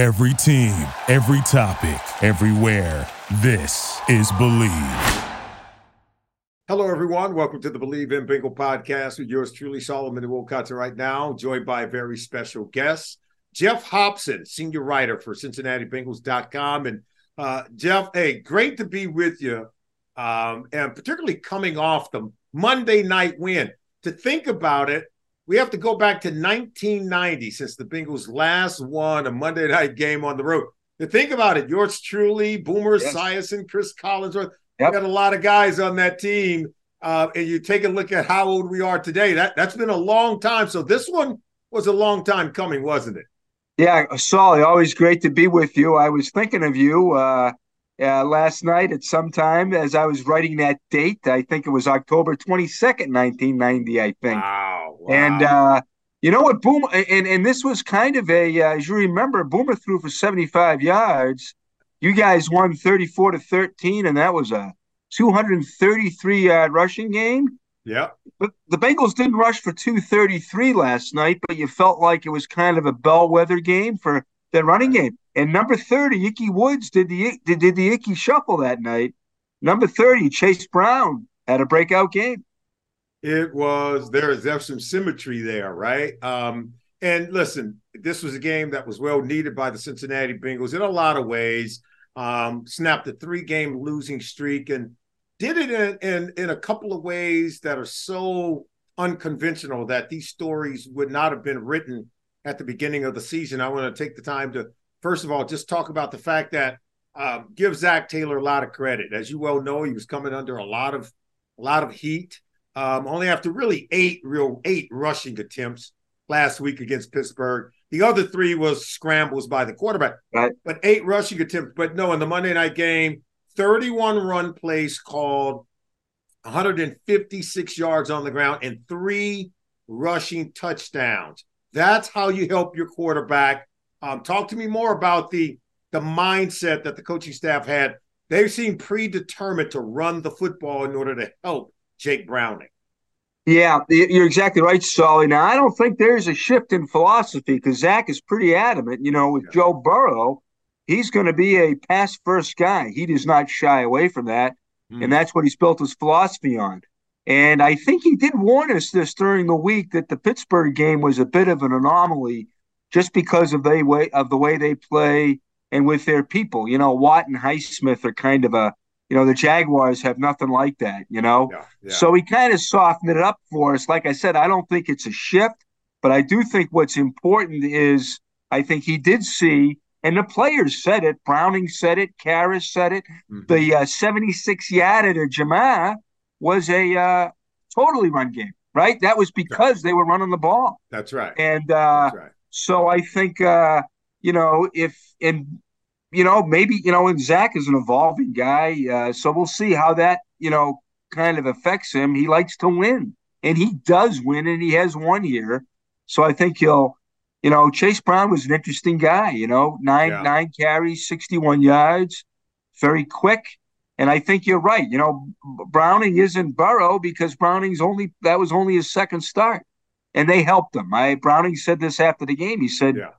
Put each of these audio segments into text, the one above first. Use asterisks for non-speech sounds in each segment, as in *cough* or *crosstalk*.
Every team, every topic, everywhere. This is Believe. Hello, everyone. Welcome to the Believe in Bengal podcast with yours truly, Solomon Wilcots. Right now, joined by a very special guest, Geoff Hobson, senior writer for CincinnatiBengals.com. And uh, Geoff, hey, great to be with you, um, and particularly coming off the Monday night win. To think about it, we have to go back to 1990 since the Bengals last won a Monday night game on the road. To think about it, yours truly, Boomer yes. Esiason, Cris Collinsworth. Yep. got a lot of guys on that team. Uh, and you take a look at how old we are today. That that's been a long time. So this one was a long time coming, wasn't it? Yeah, Solly, always great to be with you. I was thinking of you uh, uh, last night at some time as I was writing that date. I think it was October 22nd, 1990, I think. Wow. wow. And uh, you know what, Boom, and, and this was kind of a, uh, as you remember, Boomer threw for 75 yards you guys won 34 to 13, and that was a 233 yard rushing game. Yeah. But the Bengals didn't rush for 233 last night, but you felt like it was kind of a bellwether game for the running game. And number 30, Ickey Woods did the did, did the Ickey shuffle that night. Number 30, Chase Brown had a breakout game. It was there's there's some symmetry there, right? Um, and listen, this was a game that was well needed by the Cincinnati Bengals in a lot of ways um, snapped a three game losing streak and did it in, in, in a couple of ways that are so unconventional that these stories would not have been written at the beginning of the season. I want to take the time to, first of all, just talk about the fact that uh, give Zac Taylor a lot of credit. As you well know, he was coming under a lot of a lot of heat. Um, only after really eight real eight rushing attempts last week against Pittsburgh. The other three was scrambles by the quarterback. Right. But eight rushing attempts. But no, in the Monday night game, 31 run plays called, 156 yards on the ground, and three rushing touchdowns. That's how you help your quarterback. Um, talk to me more about the the mindset that the coaching staff had. They seem predetermined to run the football in order to help Jake Browning. Yeah, you're exactly right, Sully. Now, I don't think there's a shift in philosophy because Zac is pretty adamant. You know, with yeah. Joe Burrow, he's going to be a pass first guy. He does not shy away from that. Mm. And that's what he's built his philosophy on. And I think he did warn us this during the week that the Pittsburgh game was a bit of an anomaly just because of the way of the way they play and with their people. You know, Watt and Highsmith are kind of a you know, the Jaguars have nothing like that, you know? Yeah, yeah. So he kind of softened it up for us. Like I said, I don't think it's a shift, but I do think what's important is I think he did see, and the players said it. Browning said it. Karras said it. Mm-hmm. The uh, 76 yard to Ja'Marr was a uh, totally run game, right? That was because they were running the ball. That's right. And uh, That's right. So I think, uh, you know, if, and you know, maybe, you know, and Zac is an evolving guy. Uh, so we'll see how that, you know, kind of affects him. He likes to win and he does win and he has one year. So I think he'll, you know, Chase Brown was an interesting guy, you know, nine, yeah. nine carries, 61 yards, very quick. And I think you're right. You know, Browning isn't Burrow because Browning's only, that was only his second start and they helped him. I, Browning said this after the game. He said, yeah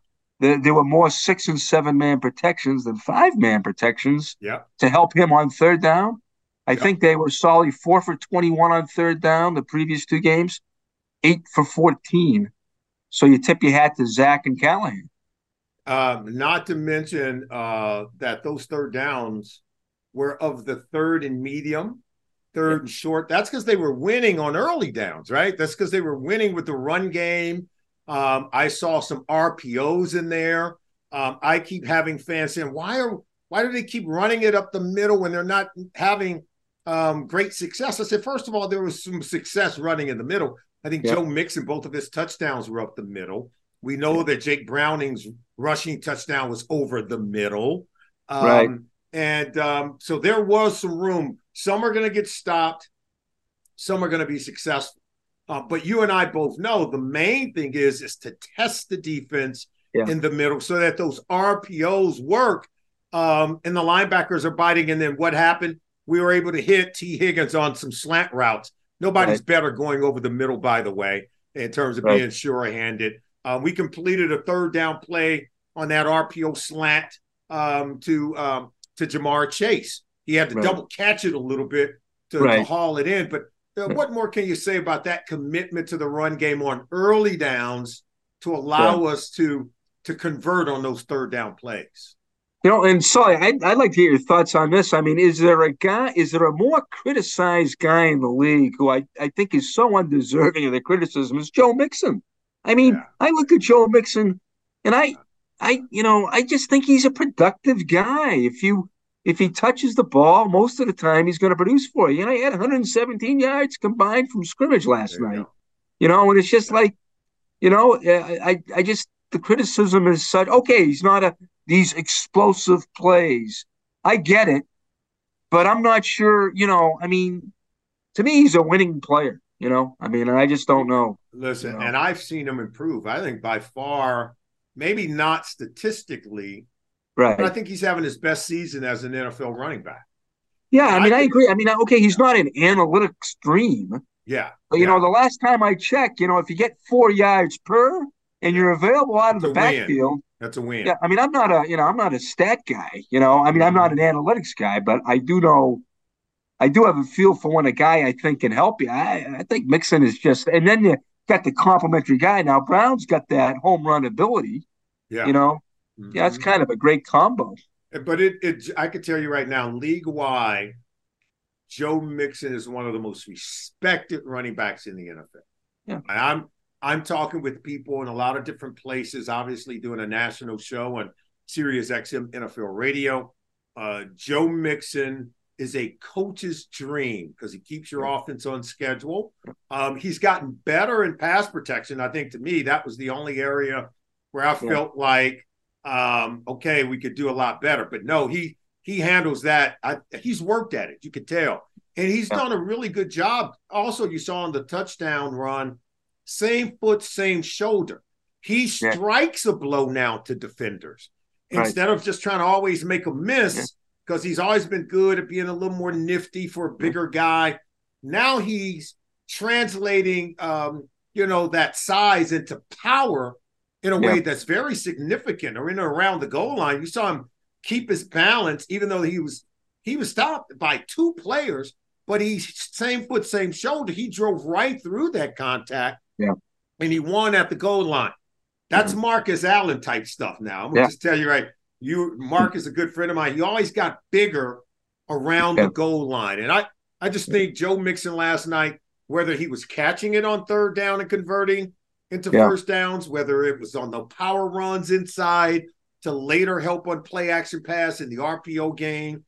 there, there were more six and seven man protections than five man protections yeah. to help him on third down. I think they were solid four for 21 on third down the previous two games, eight for 14. So you tip your hat to Zac and Callahan. Um, not to mention uh, that those third downs were of the third and medium, third and short. That's because they were winning on early downs, right? That's because they were winning with the run game um, I saw some RPOs in there. Um, I keep having fans saying, "Why are why do they keep running it up the middle when they're not having um, great success?" I said, first of all, there was some success running in the middle. I think Joe Mixon, both of his touchdowns were up the middle. We know that Jake Browning's rushing touchdown was over the middle. Um, right. And um, so there was some room. Some are going to get stopped. Some are going to be successful. Uh, but you and I both know the main thing is is to test the defense yeah. in the middle so that those RPOs work um, and the linebackers are biting. And then what happened? We were able to hit Tee Higgins on some slant routes. Nobody's right. better going over the middle, by the way, in terms of right. being sure-handed. Uh, we completed a third down play on that RPO slant um, to um, to Ja'Marr Chase. He had to right. double catch it a little bit to, right. to haul it in. But uh, what more can you say about that commitment to the run game on early downs to allow yeah. us to to convert on those third down plays? You know, and sorry, I'd, I'd like to hear your thoughts on this. I mean, is there a guy, is there a more criticized guy in the league who I, I think is so undeserving of the criticism is Joe Mixon? I mean, yeah. I look at Joe Mixon and I, I, you know, I just think he's a productive guy. If you, if he touches the ball most of the time, he's going to produce for you. You know, he had 117 yards combined from scrimmage last night. You, you know, and it's just like, you know, uh, I, I just the criticism is such. Okay, he's not a these explosive plays. I get it, but I'm not sure. You know, I mean, to me, he's a winning player. You know, I mean, I just don't know. Listen, you know? and I've seen him improve. I think by far, maybe not statistically, right? But I think he's having his best season as an NFL running back. Yeah, I mean, I, I agree. I mean, okay, he's not an analytics dream. Yeah. But you yeah. know, the last time I checked, you know, if you get four yards per, and you're available out of the backfield. Win. That's a win. Yeah, I mean, I'm not a you know I'm not a stat guy. You know, I mean, I'm not an mm-hmm. analytics guy, but I do know, I do have a feel for when a guy I think can help you. I, I think Mixon is just, and then you got the complimentary guy. Now Brown's got that home run ability. Yeah, you know, mm-hmm. yeah, it's kind of a great combo. But it, it, I can tell you right now, league wide, Joe Mixon is one of the most respected running backs in the NFL. Yeah, and I'm I'm talking with people in a lot of different places, obviously doing a national show on Sirius XM NFL radio. Uh, Joe Mixon is a coach's dream because he keeps your offense on schedule. Um, he's gotten better in pass protection. I think to me, that was the only area where I felt like, um, okay, we could do a lot better. But no, he he handles that. I, he's worked at it. You could tell, and he's done a really good job. Also, you saw on the touchdown run same foot, same shoulder. He strikes yeah. a blow now to defenders right. instead of just trying to always make a miss because yeah. he's always been good at being a little more nifty for a bigger guy. Now he's translating, um, you know, that size into power in a yeah. way that's very significant or in or around the goal line. You saw him keep his balance, even though he was he was stopped by two players, but he same foot, same shoulder. He drove right through that contact yeah. And he won at the goal line. That's mm-hmm. Marcus Allen type stuff now. I'm gonna yeah. just tell you right. You Mark is a good friend of mine. He always got bigger around yeah. the goal line. And I I just think Joe Mixon last night, whether he was catching it on third down and converting into yeah. first downs, whether it was on the power runs inside to later help on play action pass in the RPO game,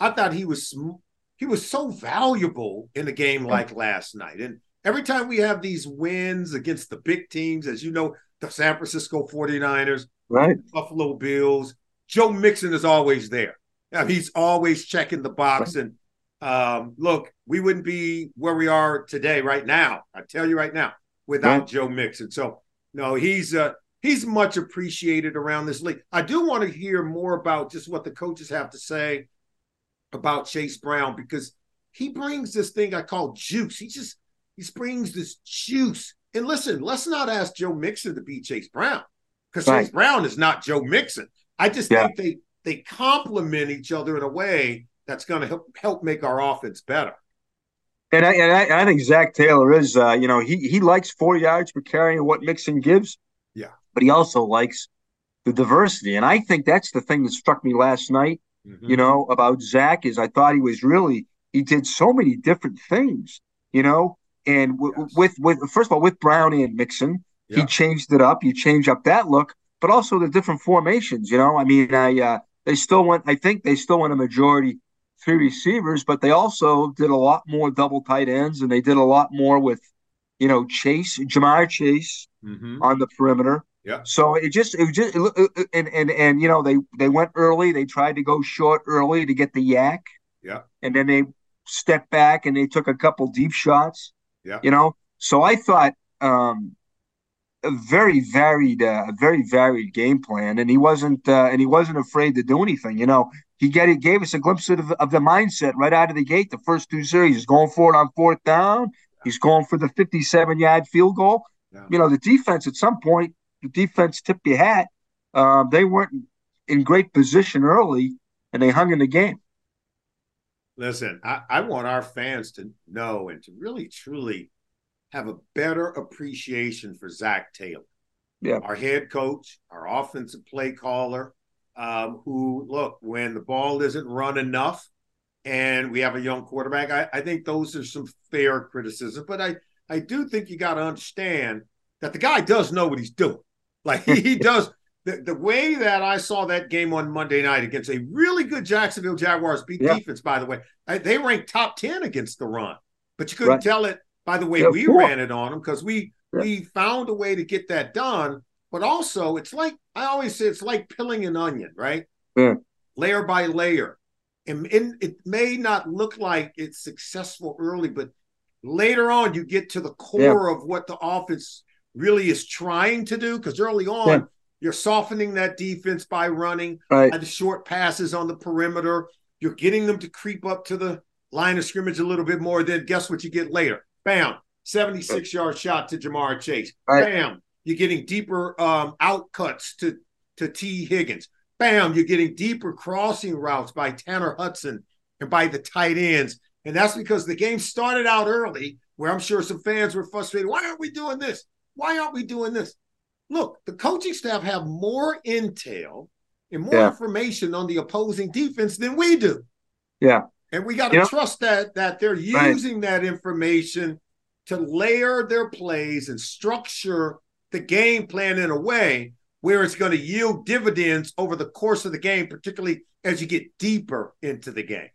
I thought he was he was so valuable in a game like last night. And every time we have these wins against the big teams, as you know, the San Francisco 49ers, right, Buffalo Bills, Joe Mixon is always there. He's always checking the box. Right. And um, look, we wouldn't be where we are today, right now. I tell you right now, without right. Joe Mixon. So, no, he's uh, he's much appreciated around this league. I do want to hear more about just what the coaches have to say about Chase Brown because he brings this thing I call juice. He just he brings this juice. And listen, let's not ask Joe Mixon to beat Chase Brown because right. Chase Brown is not Joe Mixon. I just yeah. think they they complement each other in a way that's going to help help make our offense better. And I, and I, I think Zac Taylor is, uh, you know, he he likes four yards per carry and what Mixon gives. Yeah, but he also likes the diversity, and I think that's the thing that struck me last night. Mm-hmm. You know, about Zac is I thought he was really he did so many different things. You know, and w- yes. with with first of all with Brown and Mixon, yeah. he changed it up. You change up that look, but also the different formations. You know, I mean, I uh, they still went. I think they still went a majority three receivers, but they also did a lot more double tight ends, and they did a lot more with, you know, Chase, Ja'Marr Chase mm-hmm. on the perimeter. Yeah. So it just it just it, and and and you know they they went early. They tried to go short early to get the YAC. Yeah. And then they stepped back and they took a couple deep shots. Yeah. You know, so I thought um, a very varied, uh, a very varied game plan, and he wasn't, uh, and he wasn't afraid to do anything. You know, he get he gave us a glimpse of, of the mindset right out of the gate. The first two series, he's going for it on fourth down. He's going for the 57 yard field goal. Yeah. You know, the defense at some point, the defense tipped your hat. uh, they weren't in great position early, and they hung in the game. Listen, I, I want our fans to know and to really truly have a better appreciation for Zac Taylor. Yeah. Our head coach, our offensive play caller, um, who look, when the ball isn't run enough and we have a young quarterback, I, I think those are some fair criticism. But I, I do think you got to understand that the guy does know what he's doing. Like he, he *laughs* does the, the way that I saw that game on Monday night against a really good Jacksonville Jaguars beat yeah. defense, by the way, I, they ranked top 10 against the run, but you couldn't right. tell it by the way yeah, we cool. ran it on them because we yeah. we found a way to get that done. But also, it's like I always say, it's like peeling an onion, right? Yeah. Layer by layer, and, and it may not look like it's successful early, but later on, you get to the core of what the offense really is trying to do. Because early on, you're softening that defense by running right. by the short passes on the perimeter. You're getting them to creep up to the line of scrimmage a little bit more. Then guess what you get later? Bam, 76 yard shot to Ja'Marr Chase. Right. Bam, you're getting deeper um, out cuts to, to Tee Higgins. Bam, you're getting deeper crossing routes by Tanner Hudson and by the tight ends. And that's because the game started out early, where I'm sure some fans were frustrated. Why aren't we doing this? Why aren't we doing this? Look, the coaching staff have more intel and more yeah. information on the opposing defense than we do. Yeah. And we got to trust that that they're using right. that information to layer their plays and structure the game plan in a way where it's going to yield dividends over the course of the game, particularly as you get deeper into the game.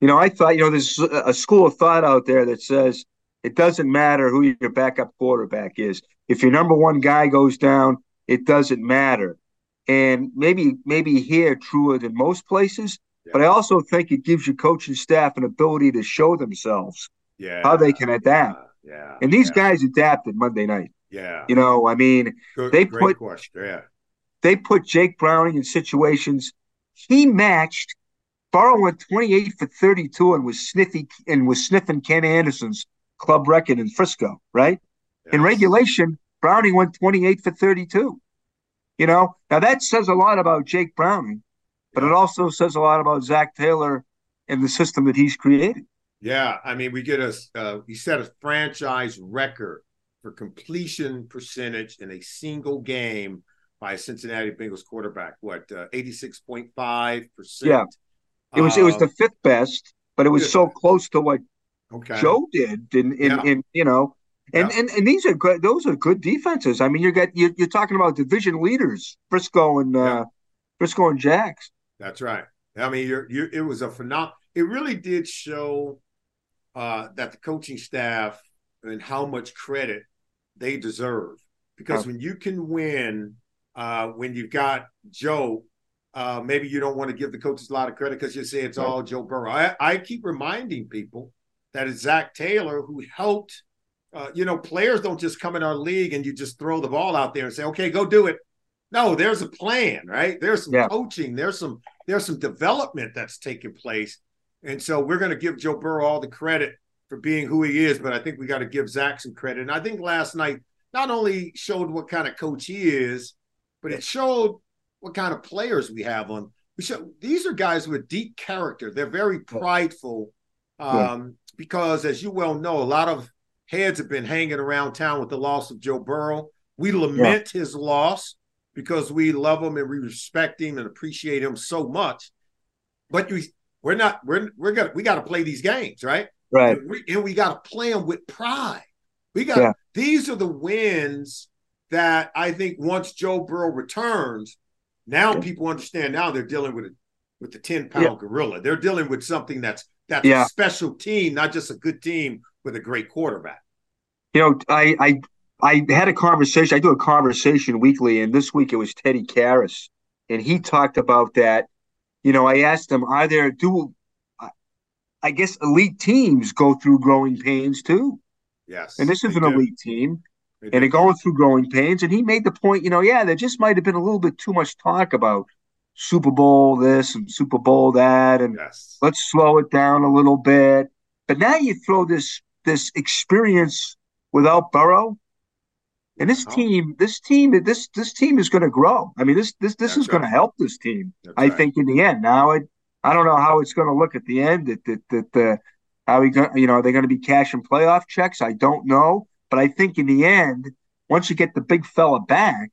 You know, I thought, you know, there's a school of thought out there that says it doesn't matter who your backup quarterback is. If your number one guy goes down, it doesn't matter. And maybe maybe here truer than most places, but I also think it gives your coaching staff an ability to show themselves yeah, how they can adapt. Yeah. yeah and these yeah. guys adapted Monday night. Yeah. You know, I mean, Good, they put question. Yeah. They put Jake Browning in situations he matched. Burrow went 28 for 32 and was sniffy and was sniffing Ken Anderson's club record in Frisco, right? Yes. In regulation, Browning went 28 for 32. You know, now that says a lot about Jake Browning but it also says a lot about Zac Taylor and the system that he's created. Yeah, I mean, we get a uh, we set a franchise record for completion percentage in a single game by a Cincinnati Bengals quarterback. What uh, eighty six point five percent? Yeah, it was uh, it was the um, fifth best, but it was so close to what okay. Joe did in in, yeah. in you know. And, yeah. and and these are good. Those are good defenses. I mean, you got you're, you're talking about division leaders, Frisco and uh. Frisco and Jacks. That's right. I mean, you're, you it was a phenomenal. It really did show uh, that the coaching staff and how much credit they deserve. Because when you can win, uh, when you've got Joe, uh, maybe you don't want to give the coaches a lot of credit because you say it's all Joe Burrow. I, I, keep reminding people that it's Zac Taylor who helped. Uh, you know, players don't just come in our league and you just throw the ball out there and say, "Okay, go do it." No, there's a plan, right? There's some yeah. coaching, there's some there's some development that's taking place. And so we're going to give Joe Burrow all the credit for being who he is, but I think we got to give Zac some credit. And I think last night not only showed what kind of coach he is, but it showed what kind of players we have on. We show these are guys with deep character. They're very prideful, um, yeah. because as you well know, a lot of heads have been hanging around town with the loss of Joe Burrow. We lament yeah. his loss because we love him and we respect him and appreciate him so much. But we we're not we're we're gonna we got to play these games, right? Right. And we, and we got to play them with pride. We got yeah. these are the wins that I think once Joe Burrow returns, now yeah. people understand. Now they're dealing with a, with the ten pound yeah. gorilla. They're dealing with something that's that's a special team, not just a good team with a great quarterback. You know, I I I had a conversation. I do a conversation weekly, and this week it was Teddy Karras, and he talked about that. You know, I asked him, "Are there do? I guess elite teams go through growing pains too." Yes, and this is an do. elite team, they and they're going through growing pains. And he made the point, you know, yeah, there just might have been a little bit too much talk about Super Bowl this and Super Bowl that, and yes. let's slow it down a little bit. But now you throw this this experience without Burrow And this Oh. team, this team, this this team is going to grow. I mean, this this this That's is going to help this team. That's I right. think in the end. Now, I I don't know how it's going to look at the end. That that that the how we going you know are they going to be cashing playoff checks? I don't know, but I think in the end, once you get the big fella back,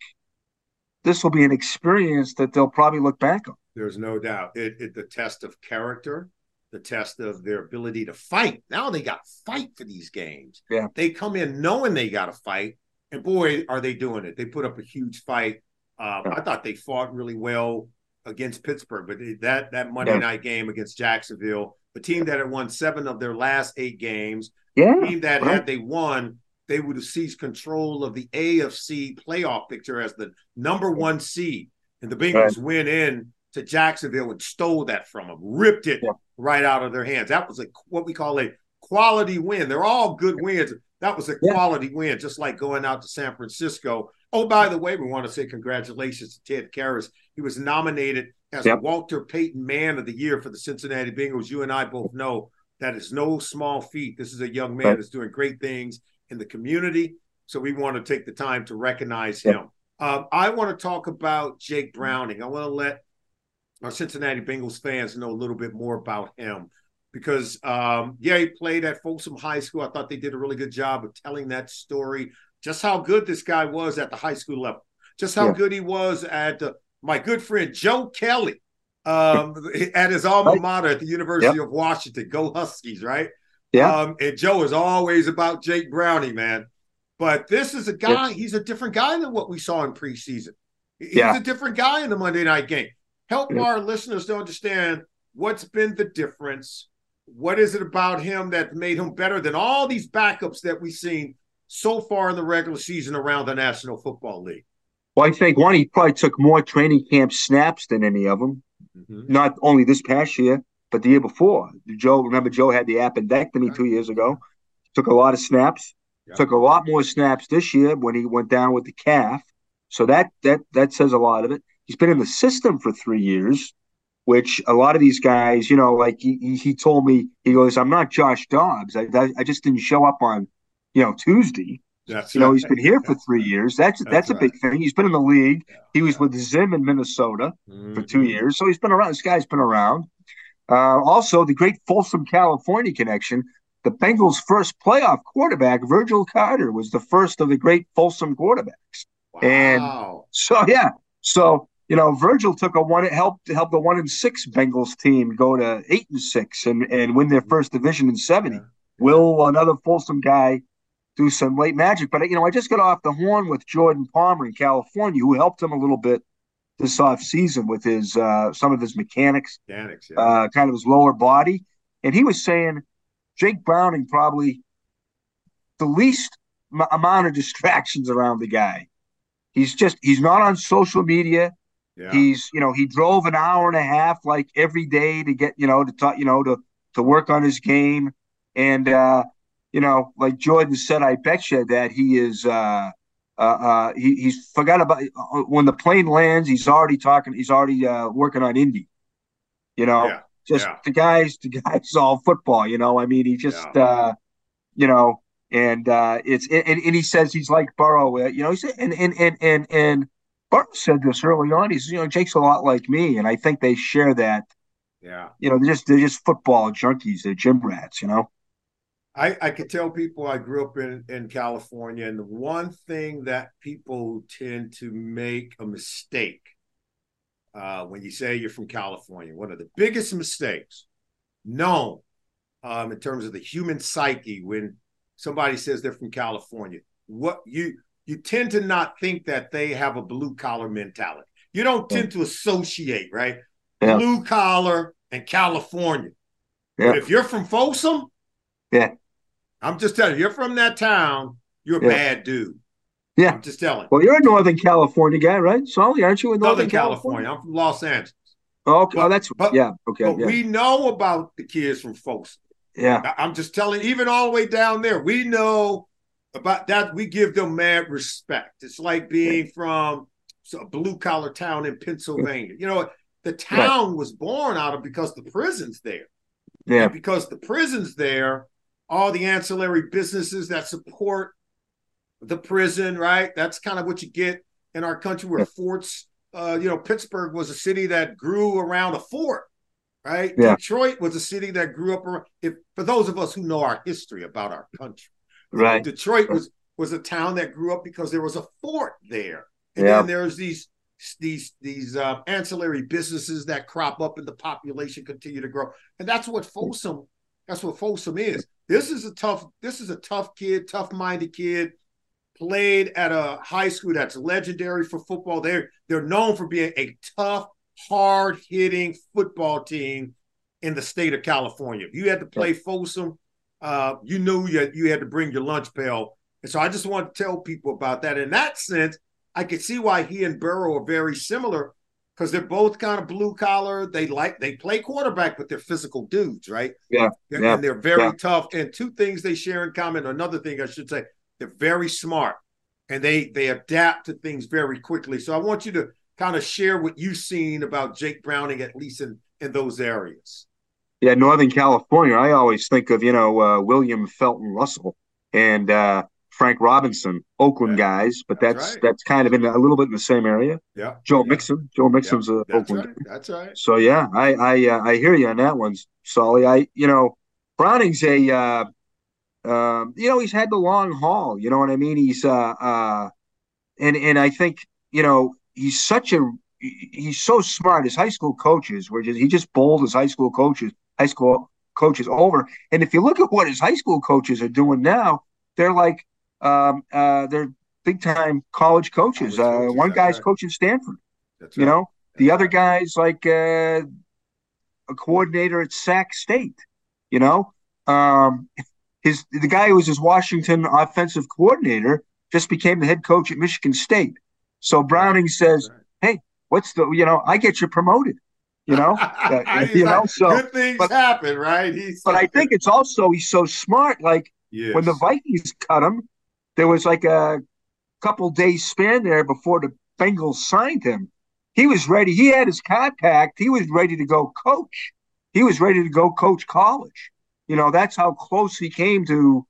this will be an experience that they'll probably look back on. There's no doubt. It, it the test of character, the test of their ability to fight. Now they got fight for these games. Yeah. They come in knowing they got to fight, and boy, are they doing it. They put up a huge fight. Um, Yeah. I thought they fought really well against Pittsburgh, but that that Monday Yeah. night game against Jacksonville, a team that had won seven of their last eight games, Yeah, team that right. had they won, they would have seized control of the AFC playoff picture as the number one seed. And the Bengals went in to Jacksonville and stole that from them, ripped it Yeah. right out of their hands. That was a what we call a quality win. They're all good wins. That was a Yeah. quality win, just like going out to San Francisco. Oh, by the way, we want to say congratulations to Ted Karras. He was nominated as Yep. Walter Payton Man of the Year for the Cincinnati Bengals. You and I both know that is no small feat. This is a young man Right. that's doing great things in the community. So we want to take the time to recognize Yeah. him. Um, I want to talk about Jake Browning. I want to let our Cincinnati Bengals fans know a little bit more about him because, um, yeah, he played at Folsom High School. I thought they did a really good job of telling that story, just how good this guy was at the high school level, just how Yeah. good he was at uh, my good friend Joe Kelly um, *laughs* at his alma mater at the University of Washington. Go Huskies, right? Yeah. Um, and Joe is always about Jake Brownie, man. But this is a guy, he's a different guy than what we saw in preseason. He's Yeah. a different guy in the Monday night game. Help Yeah. our listeners to understand what's been the difference. What is it about him that made him better than all these backups that we've seen so far in the regular season around the National Football League? Well, I think one, he probably took more training camp snaps than any of them. Mhm. Not only this past year, but the year before. Joe, remember, Joe had the appendectomy two years ago. Took a lot of snaps. Yeah. Took a lot more snaps this year when he went down with the calf. So that that that says a lot of it. He's been in the system for three years, which a lot of these guys, you know, like he, he- told me, he goes, "I'm not Josh Dobbs. I, I I just didn't show up on, you know, Tuesday." That's You know, right. he's been here for three years. That's that's, That's a big thing. He's been in the league. Yeah, He was with Zim in Minnesota for two Mhm. years. So he's been around. This guy's been around. Uh, also, the great Folsom, California connection. The Bengals' first playoff quarterback, Virgil Carter, was the first of the great Folsom quarterbacks. Wow. And- So yeah, so you know, Virgil took a one helped help the one and six Bengals team go to eight and six and and win their first division in seventy. Will another Folsom guy do some late magic? But you know, I just got off the horn with Jordan Palmer in California, who helped him a little bit this off season with his uh, some of his mechanics, Mechanics, yeah. uh, kind of his lower body, and he was saying Jake Browning probably the least m- amount of distractions around the guy. He's just he's not on social media. Yeah. He's you know he drove an hour and a half like every day to get you know to talk you know to to work on his game, and uh, you know like Jordan said, I bet you that he is uh, uh, uh, he he's forgot about uh, when the plane lands. He's already talking. He's already uh, working on Indy. You know, Yeah, just yeah. the guys. The guys all football. You know, I mean, he just Yeah. uh, you know. And uh, it's and, and he says he's like Burrow, uh, you know. He said and and and and and Burrow said this early on. He's, you know, Jake's a lot like me, and I think they share that. yeah. You know, they're just they're just football junkies. They're gym rats. You know. I, I could tell people I grew up in, in California, and the one thing that people tend to make a mistake uh, when you say you're from California, one of the biggest mistakes known um, in terms of the human psyche when somebody says they're from California, what you you tend to not think that they have a blue collar mentality. You don't tend to associate, right? Yeah. Blue collar and California. Yeah. But if you're from Folsom, Yeah. I'm just telling you, you're from that town, you're a Yeah. bad dude. Yeah. I'm just telling. Well, you're a Northern California guy, right? Solly, aren't you in Northern Northern, California. I'm from Los Angeles. Oh, okay. Oh, but- oh, that's but- yeah. Okay. But we know about the kids from Folsom. yeah. I'm just telling, even all the way down there, we know about that. We give them mad respect. It's like being from a blue collar town in Pennsylvania. You know, the *laughs* town was born out of because the prison's there. Yeah. And because the prison's there, all the ancillary businesses that support the prison, right? That's kind of what you get in our country where forts, uh, you know, Pittsburgh was a city that grew around a fort, right? Yeah. Detroit was a city that grew up around. If for those of us who know our history about our country, right? Detroit was was a town that grew up because there was a fort there, and yeah. then there's these these these uh, ancillary businesses that crop up and the population continue to grow, and that's what Folsom. That's what Folsom is. This is a tough. This is a tough kid, tough minded kid played at a high school that's legendary for football. They're they're known for being a tough, hard hitting football team in the state of California. If you had to play Folsom, uh, you knew you, you had to bring your lunch pail. And so I just want to tell people about that. In that sense, I could see why he and Burrow are very similar because they're both kind of blue collar. They like they play quarterback, but they're physical dudes, right? Yeah, yeah. and they're very yeah. tough. And two things they share in common. Another thing I should say, they're very smart and they they adapt to things very quickly. So I want you to kind of share what you've seen about Jake Browning, at least in in those areas. Yeah, Northern California. I always think of you know uh, William Felton Russell and uh, Frank Robinson, Oakland yeah. guys, but that's that's, right. that's, kind of in a little bit in the same area. Yeah, Joe yeah. Mixon. Joe Mixon's yeah. a Oakland. Right. That's right. So yeah, I I uh, I hear you on that one, Solly. I you know Browning's a uh, um, you know, he's had the long haul. You know what I mean? He's uh, uh, and and I think you know he's such a he's so smart. His high school coaches were just he just bowled his high school coaches high school coaches over. And if you look at what his high school coaches are doing now, they're like um, uh, they're big time college coaches. Uh, one guy's right. coaching Stanford. That's you right. know, that's the right. other guy's like uh, a coordinator at Sac State. You know, um, his the guy who was his Washington offensive coordinator just became the head coach at Michigan State. So Browning says, "Hey, what's the you know I get you promoted." You know, *laughs* you know. So good things but, happen, right? He's but I think it's also he's so smart. Like yes. when the Vikings cut him, there was like a couple days span there before the Bengals signed him. He was ready. He had his packed. He was ready to go coach. He was ready to go coach college. You know, that's how close he came to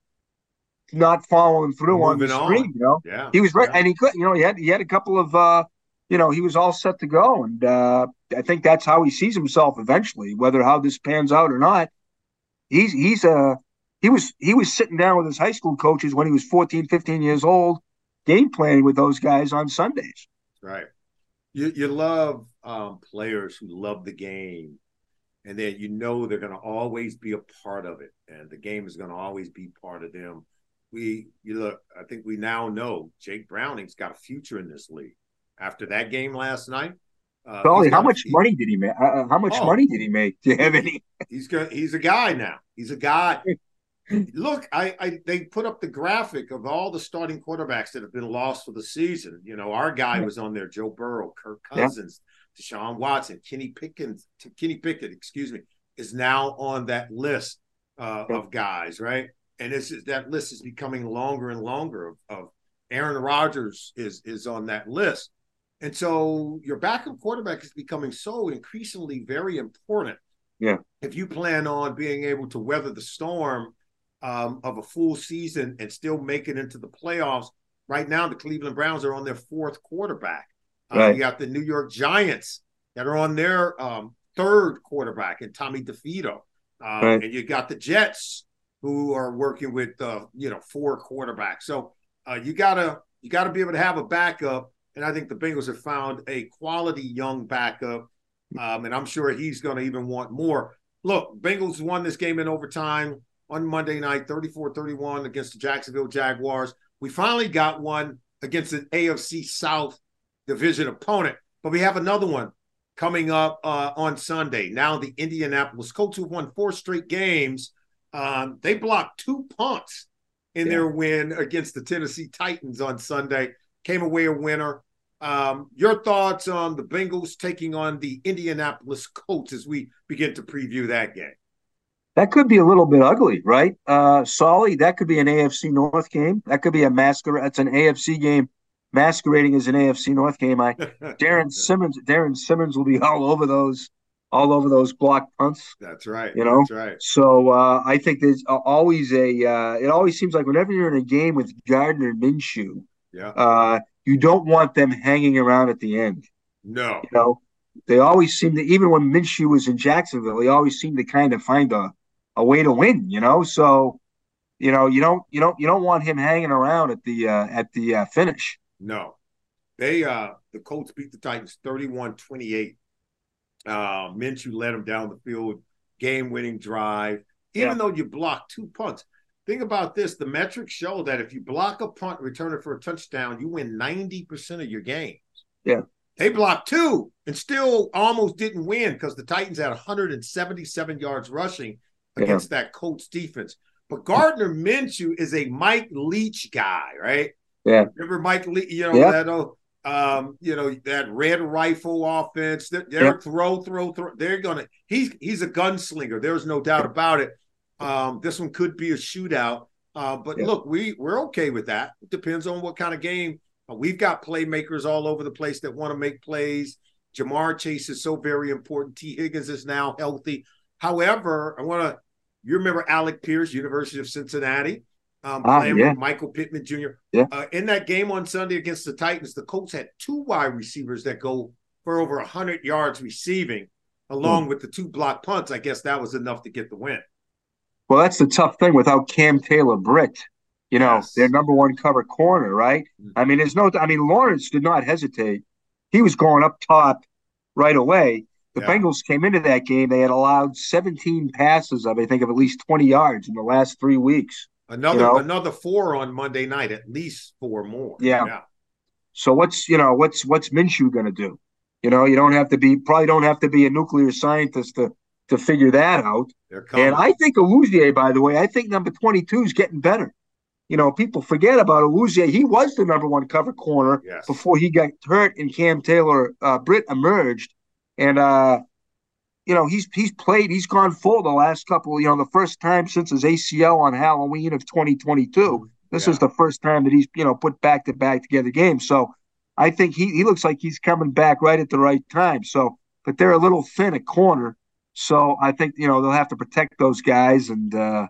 not following through Moving on the screen. On. You know, yeah, he was right, yeah. and he could. You know, he had he had a couple of. uh you know, he was all set to go, and uh, I think that's how he sees himself eventually. Whether how this pans out or not, he's he's a uh, he was he was sitting down with his high school coaches when he was 14, 15 years old, game planning with those guys on Sundays. Right. You you love um, players who love the game and then you know they're going to always be a part of it, and the game is going to always be part of them. We, you look, I think we now know Jake Browning's got a future in this league. After that game last night, uh, how much he, money did he make? Uh, uh, how much oh, money did he make? *laughs* Do you have any? He's got, he's a guy now. He's a guy. *laughs* Look, I, I they put up the graphic of all the starting quarterbacks that have been lost for the season. You know, our guy was on there, Joe Burrow, Kirk Cousins, Deshaun Watson, Kenny Pickens, Kenny Pickett, excuse me, is now on that list uh, of guys, right? And this is that list is becoming longer and longer. Of, of Aaron Rodgers is is on that list, and so your backup quarterback is becoming so increasingly very important. Yeah, if you plan on being able to weather the storm um, of a full season and still make it into the playoffs, right now the Cleveland Browns are on their fourth quarterback. Uh, right. You got the New York Giants that are on their um, third quarterback and Tommy DeVito. Um, right. And you got the Jets who are working with uh, you know four quarterbacks. So uh, you gotta you gotta be able to have a backup. And I think the Bengals have found a quality young backup. Um, and I'm sure he's going to even want more. Look, Bengals won this game in overtime on Monday night, 34 31 against the Jacksonville Jaguars. We finally got one against an AFC South division opponent. But we have another one coming up uh, on Sunday. Now the Indianapolis Colts, who won four straight games, um, they blocked two punts in yeah. their win against the Tennessee Titans on Sunday. Came away a winner. Um, your thoughts on the Bengals taking on the Indianapolis Colts as we begin to preview that game? That could be a little bit ugly, right? Uh, Solly, that could be an AFC North game. That could be a masquerade. That's an AFC game masquerading as an AFC North game. I *laughs* Darrin Simmons, Darrin Simmons will be all over those all over those block punts. That's right. You know, that's right. So uh, I think there's always a. Uh, it always seems like whenever you're in a game with Gardner Minshew, Yeah. uh, you don't want them hanging around at the end. No. You know, they always seem to. Even when Minshew was in Jacksonville, he always seemed to kind of find a, a way to win. You know, so you know you don't you don't you don't want him hanging around at the uh, at the uh, finish. No. They uh the Colts beat the Titans 31-28. Uh Minshew led them down the field, game-winning drive. Even Yeah. though you blocked two punts. Think about this. The metrics show that if you block a punt, return it for a touchdown, you win 90% of your games. Yeah. They blocked two and still almost didn't win because the Titans had 177 yards rushing Yeah. against that Colts defense. But Gardner Minshew is a Mike Leach guy, right? Yeah. Remember Mike Leach, you know, Yeah. that uh, um, you know, that red rifle offense. They're, they're Yeah. throw, throw, throw. They're gonna he's he's a gunslinger. There's no doubt about it. Um, this one could be a shootout. Uh, but Yeah. look, we we're okay with that. It depends on what kind of game. Uh, we've got playmakers all over the place that want to make plays. Ja'Marr Chase is so very important. Tee Higgins is now healthy. However, I want to. You remember Alec Pierce, University of Cincinnati, um, Ah, playing yeah. with Michael Pittman Jr. Yeah. Uh, in that game on Sunday against the Titans, the Colts had two wide receivers that go for over hundred yards receiving, along Hmm. with the two block punts. I guess that was enough to get the win. Well, that's the tough thing without Cam Taylor Britt. You know, Yes. their number one cover corner, right? Mhm. I mean, there's no. I mean, Lawrence did not hesitate. He was going up top right away. The Yeah. Bengals came into that game. They had allowed 17 passes of, I think, of at least 20 yards in the last three weeks. Another You know? another four on Monday night, at least four more. Yeah. So what's you know what's what's Minshew going to do? You know, you don't have to be probably don't have to be a nuclear scientist to to figure that out. They're coming. And I think Awuzie, by the way, I think number 22 is getting better. You know, people forget about Awuzie. He was the number one cover corner yes. before he got hurt and Cam Taylor uh, Britt emerged. And uh, you know, he's he's played, he's gone full the last couple, you know, the first time since his ACL on Halloween of 2022. This Yeah. is the first time that he's, you know, put back to back together games. So I think he he looks like he's coming back right at the right time. So, but they're a little thin at corner. So I think, you know, they'll have to protect those guys and uh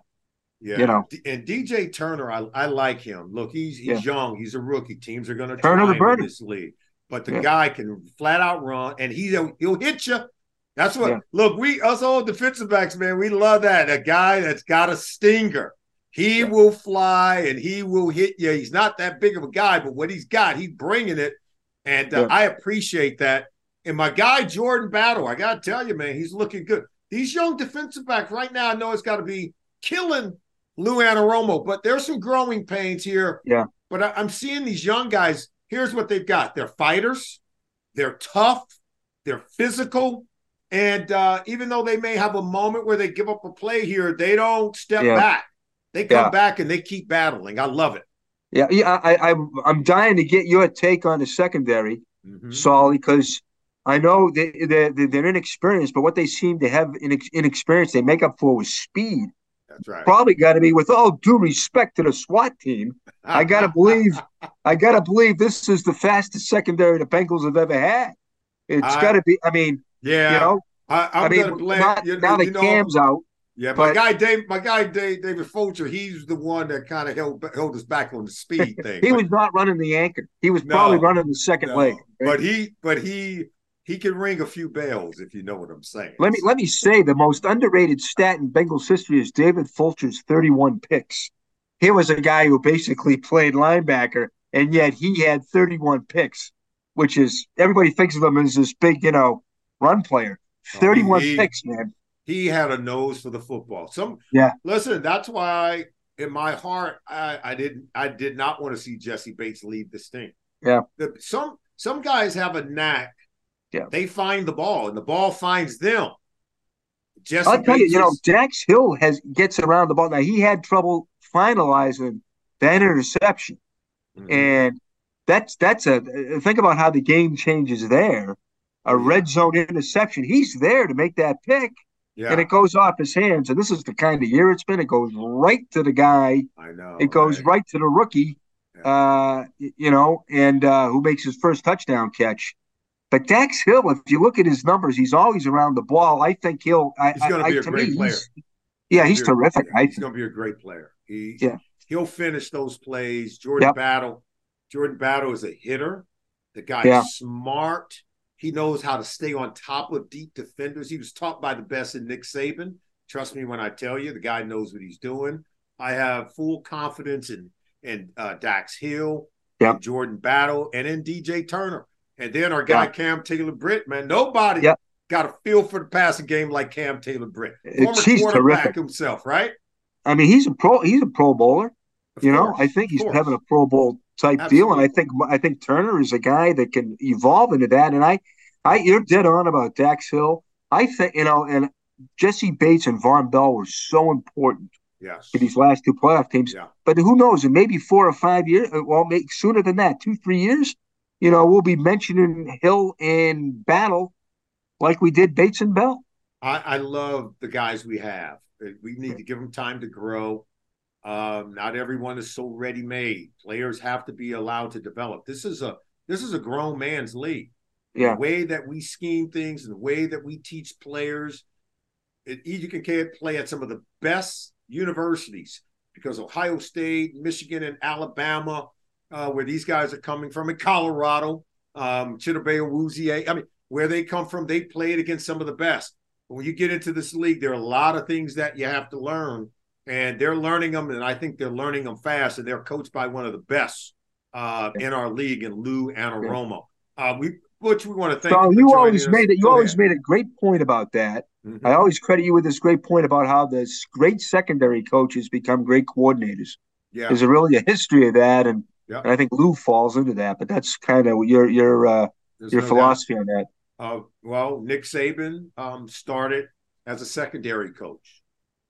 Yeah, you know. And DJ Turner, I, I like him. Look, he's he's young. He's a rookie. Teams are going to Turner try the him in this league, but the Yeah. guy can flat out run, and he'll he'll hit you. That's what. Yeah. Look, we us old defensive backs, man. We love that. A guy that's got a stinger. He Yeah. will fly and he will hit you. He's not that big of a guy, but what he's got, he's bringing it, and uh, Yeah. I appreciate that. And my guy Jordan Battle, I got to tell you, man, he's looking good. These young defensive backs right now, I know it's got to be killing Lou Anarumo, but there's some growing pains here. Yeah. But I, I'm seeing these young guys. Here's what they've got: they're fighters, they're tough, they're physical, and uh, even though they may have a moment where they give up a play here, they don't step Yeah. back. They come Yeah. back and they keep battling. I love it. yeah, yeah, I, I I'm dying to get your take on the secondary. Mhm. Solly, because I know they, they're, they're inexperienced, but what they seem to have in inexperience they make up for with speed. That's right. Probably got to be, with all due respect to the SWAT team, I got to believe, I got to believe this is the fastest secondary the Bengals have ever had. It's got to be. I mean, yeah. you know, I, I'm I mean, gonna blame not- you, now you the know, Cam's out. Yeah, my But- guy Dave, my guy Dave, David Fulcher, he's the one that kind of held held us back on the speed *laughs* thing. He But- was not running the anchor. He was No, probably running the second no, leg. right? but he, but he, he can ring a few bells if you know what I'm saying. Let me let me say the most underrated stat in Bengals history is David Fulcher's 31 picks. Here was a guy who basically played linebacker, and yet he had 31 picks, which is everybody thinks of him as this big, you know, run player. Oh, 31 he- picks, man. he had a nose for the football. Some, Yeah. Listen, that's why in my heart, I, I didn't, I did not want to see Jessie Bates leave this thing. Yeah. The, some, some guys have a knack. Yeah. They find the ball, and the ball finds them. Jessie I'll tell you, you know, Dax Hill has gets around the ball. Now he had trouble finalizing that interception. Mhm. And that's that's a think about how the game changes there. A yeah. red zone interception. He's there to make that pick. yeah, and it goes off his hands. And this is the kind of year it's been. It goes right to the guy. I know. It goes right to the rookie. Yeah. Uh, you know, and uh, who makes his first touchdown catch. But Dax Hill, if you look at his numbers, he's always around the ball. I think he'll. He's going to be a great me, player. Yeah, he's, he's terrific. A, he's going to be a great player. He yeah. he'll finish those plays. Jordan yep. Battle, Jordan Battle is a hitter. The guy's yeah. smart. He knows how to stay on top of deep defenders. He was taught by the best in Nick Saban. Trust me when I tell you, the guy knows what he's doing. I have full confidence in in uh, Dax Hill, yep. Jordan Battle, and in DJ Turner. And then our guy. Cam Taylor Britt, man, nobody yep. got a feel for the passing game like Cam Taylor Britt. Former he's quarterback terrific. himself, right? I mean, he's a pro. He's a Pro Bowler. Of you course, know, I think he's having a Pro Bowl type Absolutely. deal, and I think I think Turner is a guy that can evolve into that. And I, I, you're dead on about Dax Hill. I think you know, and Jessie Bates and Vonn Bell were so important yes. in these last two playoff teams. Yeah. But who knows? In maybe four or five years, well, maybe sooner than that, two, three years, you know, we'll be mentioning Hill and Battle like we did Bates and Bell. I, I love the guys we have. We need to give them time to grow. Um, not everyone is so ready made. Players have to be allowed to develop. This is a this is a grown man's league. Yeah. The way that we scheme things and the way that we teach players, it, you can play at some of the best universities because Ohio State, Michigan, and Alabama, uh, where these guys are coming from, in Colorado, um, Chidobe Awuzie. I mean, where they come from, they played against some of the best. When you get into this league, there are a lot of things that you have to learn, and they're learning them, and I think they're learning them fast, and they're coached by one of the best uh, in our league, in Lou Anarumo. Uh, we Butch, we want to thank so you. always made it. You Go always ahead. made a great point about that. Mm-hmm. I always credit you with this great point about how this great secondary coaches become great coordinators. Yeah, there's a really a history of that, and, yeah. and I think Lou falls into that. But that's kind of your your uh, your no philosophy doubt. on that. Uh, well, Nick Saban um, started as a secondary coach,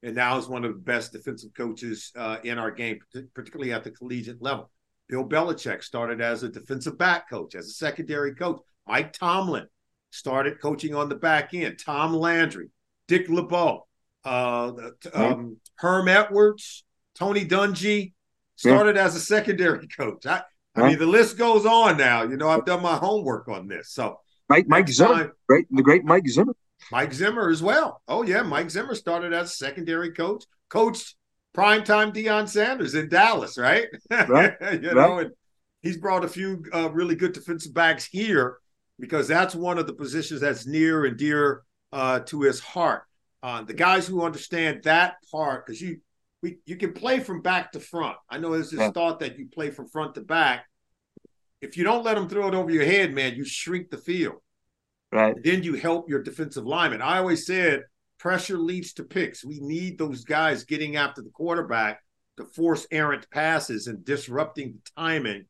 and now is one of the best defensive coaches uh, in our game, particularly at the collegiate level. Bill Belichick started as a defensive back coach, as a secondary coach. Mike Tomlin started coaching on the back end. Tom Landry, Dick LeBeau, uh, um, Herm Edwards, Tony Dungy started yeah. as a secondary *laughs* coach. I, I mean, the list goes on now. You know, I've done my homework on this. So Mike, Mike Zimmer, time, great, the great Mike Zimmer. Mike Zimmer as well. Oh yeah, Mike Zimmer started as a secondary coach, coached primetime Deion Sanders in Dallas, right? Right. *laughs* you right. know, and he's brought a few uh, really good defensive backs here because that's one of the positions that's near and dear uh, to his heart. Uh, the guys who understand that part, because you we you can play from back to front. I know there's this yeah. thought that you play from front to back. If you don't let them throw it over your head, man, you shrink the field. Right. And then you help your defensive lineman. I always said pressure leads to picks. We need those guys getting after the quarterback to force errant passes and disrupting the timing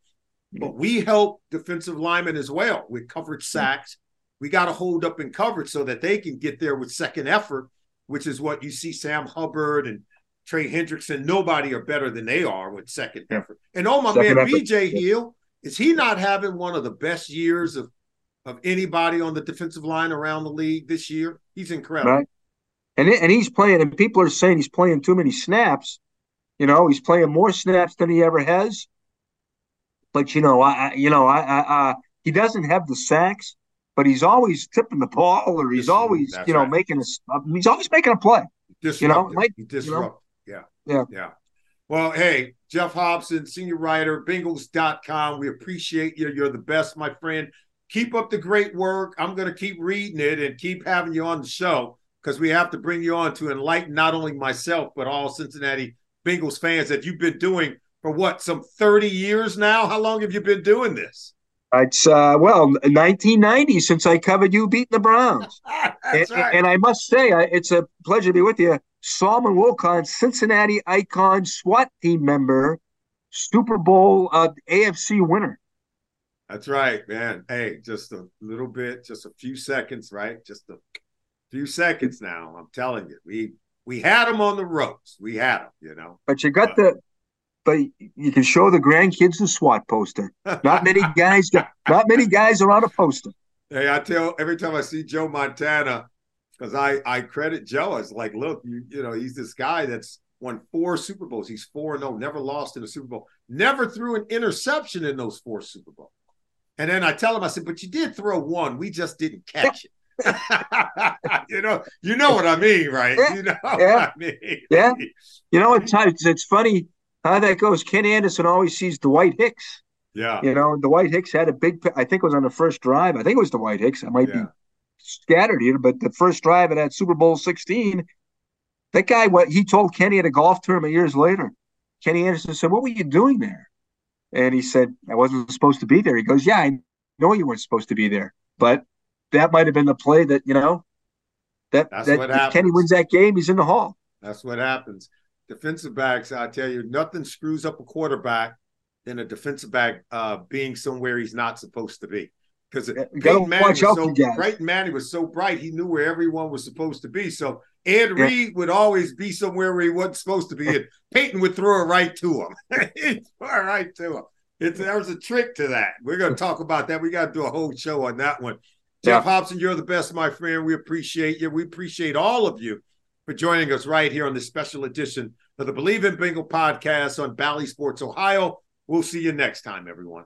but we help defensive linemen as well with coverage sacks. We got to hold up in coverage so that they can get there with second effort, which is what you see Sam Hubbard and Trey Hendrickson. Nobody are better than they are with second yeah. effort. And oh my second man, effort. BJ Hill, is he not having one of the best years of of anybody on the defensive line around the league this year? He's incredible. Right. And and he's playing, and people are saying he's playing too many snaps. You know, he's playing more snaps than he ever has. But you know, I, you know, I, I, he doesn't have the sacks, but he's always tipping the ball, or he's always, you know, right. making a, he's always making a play. Disrupt you know, like, disrupt. You know? Yeah, yeah, yeah. Well, hey, Geoff Hobson, senior writer, Bengals.com. We appreciate you. You're the best, my friend. Keep up the great work. I'm going to keep reading it and keep having you on the show because we have to bring you on to enlighten not only myself, but all Cincinnati Bengals fans that you've been doing for what some 30 years now how long have you been doing this it's uh, well 1990 since i covered you beating the browns *laughs* and, right. and, i must say it's a pleasure to be with you Solomon Wilcots cincinnati icon swat team member super bowl uh, afc winner. That's right man. Hey just a little bit just a few seconds right? Just a few seconds now i'm telling you. We we had them on the ropes. We had them you know? But you got the but you can show the grandkids the SWAT poster. Not many *laughs* guys got, not many guys are on a poster. Hey, I tell every time I see Joe Montana, because I I credit Joe as like, look, you you know, he's this guy that's won four Super Bowls. He's four and no, oh, never lost in a Super Bowl, never threw an interception in those four Super Bowls. And then I tell him, I said, but you did throw one. We just didn't catch it. *laughs* you know, you know what I mean, right? Yeah. You know Yeah. I mean. Yeah. You know, it's, it's it's funny how that goes. Ken Anderson always sees Dwight Hicks. Yeah. You know, Dwight Hicks had a big. I think it was on the first drive. I think it was Dwight Hicks. I might be Yeah. Scattered here, but the first drive of that Super Bowl 16, that guy, what he told Kenny at a golf tournament years later, Kenny Anderson said, What were you doing there? And he said, I wasn't supposed to be there. He goes, Yeah, I know you weren't supposed to be there. But that might have been the play that, you know, that, That's that what if happens. Kenny wins that game, he's in the hall. That's what happens. Defensive backs, I tell you, nothing screws up a quarterback than a defensive back uh, being somewhere he's not supposed to be. Because Yeah, Peyton Manning, was so, guys. Manning was so bright, he knew where everyone was supposed to be. So Ed Yeah. Reed would always be somewhere where he wasn't supposed to be, and *laughs* Peyton would throw it right to him. *laughs* It right to him. It's, there was a trick to that. We're going to talk about that. We got to do a whole show on that one. Geoff Hobson, you're the best, my friend. We appreciate you. We appreciate all of you for joining us right here on this special edition of the Bleav in Bengals podcast on Bally Sports Ohio. We'll see you next time, everyone.